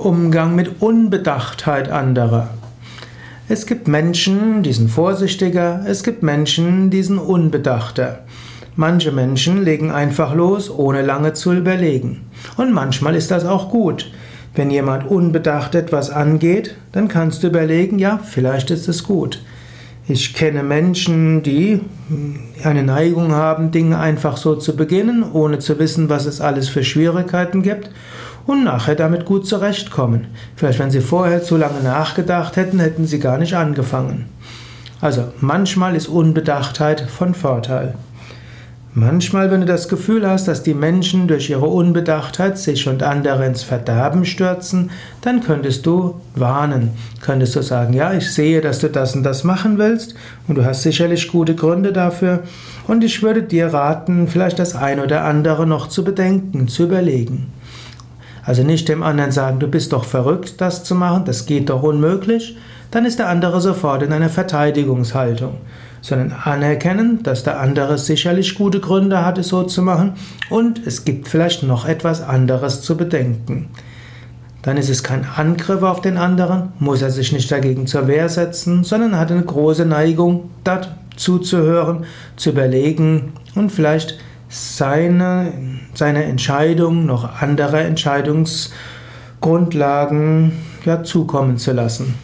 Umgang mit Unbedachtheit anderer. Es gibt Menschen, die sind vorsichtiger, es gibt Menschen, die sind unbedachter. Manche Menschen legen einfach los, ohne lange zu überlegen. Und manchmal ist das auch gut. Wenn jemand unbedacht etwas angeht, dann kannst du überlegen, ja, vielleicht ist es gut. Ich kenne Menschen, die eine Neigung haben, Dinge einfach so zu beginnen, ohne zu wissen, was es alles für Schwierigkeiten gibt und nachher damit gut zurechtkommen. Vielleicht, wenn sie vorher zu lange nachgedacht hätten, hätten sie gar nicht angefangen. Also manchmal ist Unbedachtheit von Vorteil. Manchmal, wenn du das Gefühl hast, dass die Menschen durch ihre Unbedachtheit sich und andere ins Verderben stürzen, dann könntest du warnen. Könntest du sagen, ja, ich sehe, dass du das und das machen willst und du hast sicherlich gute Gründe dafür und ich würde dir raten, vielleicht das ein oder andere noch zu bedenken, zu überlegen. Also nicht dem anderen sagen, du bist doch verrückt, das zu machen, das geht doch unmöglich, dann ist der andere sofort in einer Verteidigungshaltung, sondern anerkennen, dass der andere sicherlich gute Gründe hat, es so zu machen und es gibt vielleicht noch etwas anderes zu bedenken. Dann ist es kein Angriff auf den anderen, muss er sich nicht dagegen zur Wehr setzen, sondern hat eine große Neigung, dazu zu hören, zu überlegen und vielleicht seine, seine Entscheidung noch andere Entscheidungsgrundlagen ja, zukommen zu lassen.